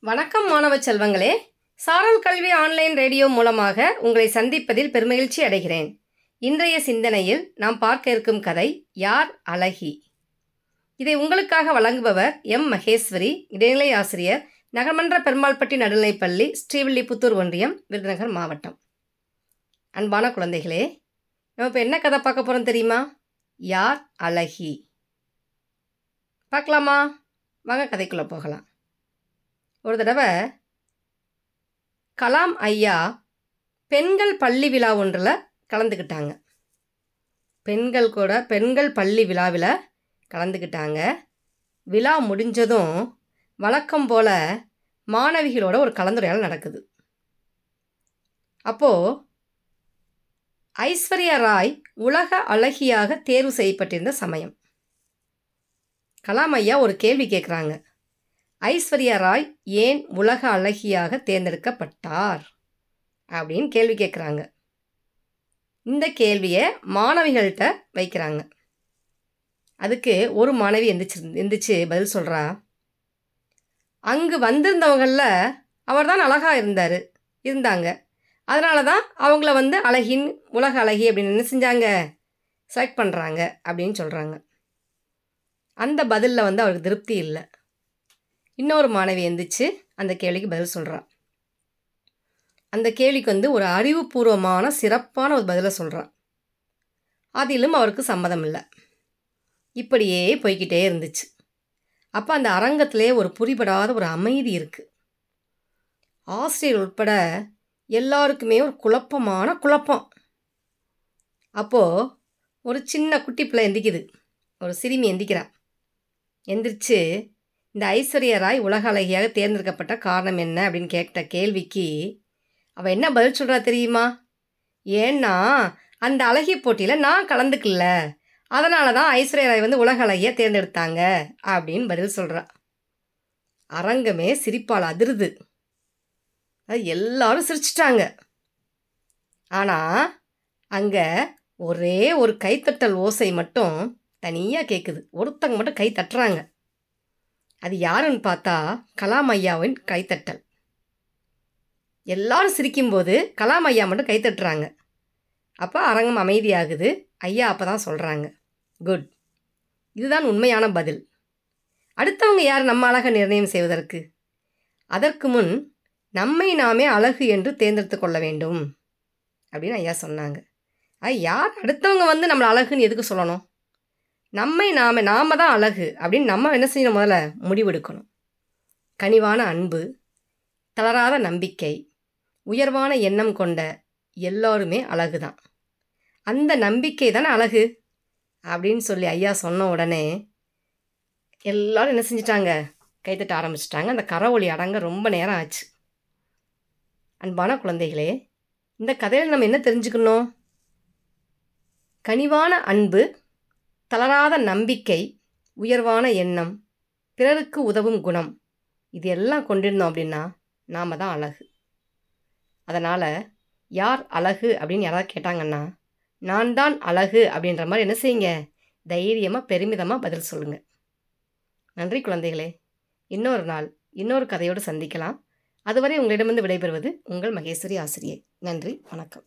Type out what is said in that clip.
வணக்கம் மாணவ செல்வங்களே. சாரல் கல்வி ஆன்லைன் ரேடியோ மூலமாக உங்களை சந்திப்பதில் பெருமகிழ்ச்சி அடைகிறேன். இன்றைய சிந்தனையில் நாம் பார்க்க இருக்கும் கதை யார் அழகி? இதை உங்களுக்காக வழங்குபவர் எம். மகேஸ்வரி இடைநிலை ஆசிரியர் நகர்மன்ற பெருமாள்பட்டி நடுநிலைப்பள்ளி ஸ்ரீவில்லிபுத்தூர் ஒன்றியம் விருதுநகர் மாவட்டம். அன்பான குழந்தைகளே நம்ம இப்போ என்ன கதை பார்க்க போகிறோம் தெரியுமா? யார் அழகி? பார்க்கலாமா? வாங்க கதைக்குள்ளே போகலாம். ஒரு தடவை கலாம் ஐயா பெண்கள் பள்ளி விழா ஒன்றில் கலந்துக்கிட்டாங்க. பெண்கள் கூட பெண்கள் பள்ளி விழாவில் கலந்துக்கிட்டாங்க. விழா முடிஞ்சதும் வழக்கம் போல் மாணவிகளோட ஒரு கலந்துரையாடல் நடக்குது. அப்போது ஐஸ்வர்யா ராய் உலக அழகியாக தேர்வு செய்யப்பட்டிருந்த சமயம். கலாம் ஐயா ஒரு கேள்வி கேட்குறாங்க. ஐஸ்வர்யா ராய் ஏன் உலக அழகியாக தேர்ந்தெடுக்கப்பட்டார்? அப்படின்னு கேள்வி கேட்குறாங்க இந்த கேள்வியை மாணவிகள்கிட்ட வைக்கிறாங்க. அதுக்கு ஒரு மாணவி எந்திரிச்சு எந்திரிச்சு பதில் சொல்கிறா அங்கு வந்திருந்தவங்களில் அவர் தான் அழகாக இருந்தார் இருந்தாங்க. அதனால தான் அவங்கள வந்து அழகின் உலக அழகி அப்படின்னு என்ன செஞ்சாங்க? செலக்ட் பண்ணுறாங்க அப்படின்னு சொல்கிறாங்க அந்த பதிலில் வந்து அவருக்கு திருப்தி இல்லை. இன்னொரு மாணவி எந்திரிச்சு அந்த கேள்விக்கு பதில் சொல்கிறான் அந்த கேள்விக்கு வந்து ஒரு அறிவுபூர்வமான சிறப்பான ஒரு பதிலை சொல்கிறான் அதிலும் அவருக்கு சம்மதம் இல்லை. இப்படியே போய்கிட்டே இருந்துச்சு. அப்போ அந்த அரங்கத்திலே ஒரு புரிபடாத ஒரு அமைதி இருக்குது ஆசிரியர் உட்பட எல்லாருக்குமே ஒரு குழப்பமான குழப்பம். அப்போது ஒரு சின்ன குட்டி பிள்ளை எந்திக்குது ஒரு சிறுமி எந்திக்கிறா எந்திரிச்சு இந்த ஐஸ்வர்யா ராய் உலக அழகியாக தேர்ந்தெடுக்கப்பட்ட காரணம் என்ன அப்படின்னு கேட்ட கேள்விக்கு அவள் என்ன பதில் சொல்கிறா தெரியுமா? ஏன்னா அந்த அழகிய போட்டியில் நான் கலந்துக்கல. அதனால தான் ஐஸ்வர்யா ராய் வந்து உலக அழகியாக தேர்ந்தெடுத்தாங்க அப்படின்னு பதில் சொல்கிறா அரங்கமே சிரிப்பால் அதிருது. அது எல்லாரும் சிரிச்சிட்டாங்க. ஆனால் அங்கே ஒரே ஒரு கைத்தட்டல் ஓசை மட்டும் தனியாக கேட்குது ஒருத்தங்க மட்டும் கை தட்டுறாங்க. அது யாருன்னு பார்த்தா கலாம் ஐயாவின் கைத்தட்டல். எல்லாரும் சிரிக்கும்போது கலாம் ஐயா மட்டும் கைத்தட்டுறாங்க. அப்போ அரங்கம் அமைதியாகுது. ஐயா அப்போ தான் சொல்கிறாங்க குட் இதுதான் உண்மையான பதில். அடுத்தவங்க யார் நம்ம அழகை நிர்ணயம் செய்வதற்கு? அதற்கு முன் நம்மை நாமே அழகு என்று தேர்ந்தெடுத்து கொள்ள வேண்டும். அப்படின்னு ஐயா சொன்னாங்க. ஐ யார்? அடுத்தவங்க வந்து நம்மளை அழகுன்னு எதுக்கு சொல்லணும்? நம்மை நாம நாம தான் அழகு அப்படின்னு நம்ம என்ன செய்யணும் முதல்ல? முடிவெடுக்கணும். கனிவான அன்பு தளராத நம்பிக்கை உயர்வான எண்ணம் கொண்ட எல்லாருமே அழகு தான் அந்த நம்பிக்கை தானே அழகு? அப்படின்னு சொல்லி ஐயா சொன்ன உடனே எல்லோரும் என்ன செஞ்சிட்டாங்க? கைத்தட்ட ஆரம்பிச்சிட்டாங்க. அந்த கரவொலி அடங்க ரொம்ப நேரம் ஆச்சு. அன்பான குழந்தைகளே இந்த கதையில் நம்ம என்ன தெரிஞ்சுக்கணும்? கனிவான அன்பு தளராத நம்பிக்கை உயர்வான எண்ணம் பிறருக்கு உதவும் குணம் இது எல்லாம் கொண்டிருந்தோம் அப்படின்னா நாம் தான் அழகு. அதனால் யார் அழகு அப்படின்னு யாராவது கேட்டாங்கன்னா நான் தான் அழகு அப்படின்ற மாதிரி என்ன செய்யுங்க? தைரியமாக பெருமிதமாக பதில் சொல்லுங்கள் நன்றி குழந்தைகளே. இன்னொரு நாள் இன்னொரு கதையோடு சந்திக்கலாம். அதுவரை உங்களிடமிருந்து விடைபெறுவது உங்கள் மகேஸ்வரி ஆசிரியை. நன்றி வணக்கம்.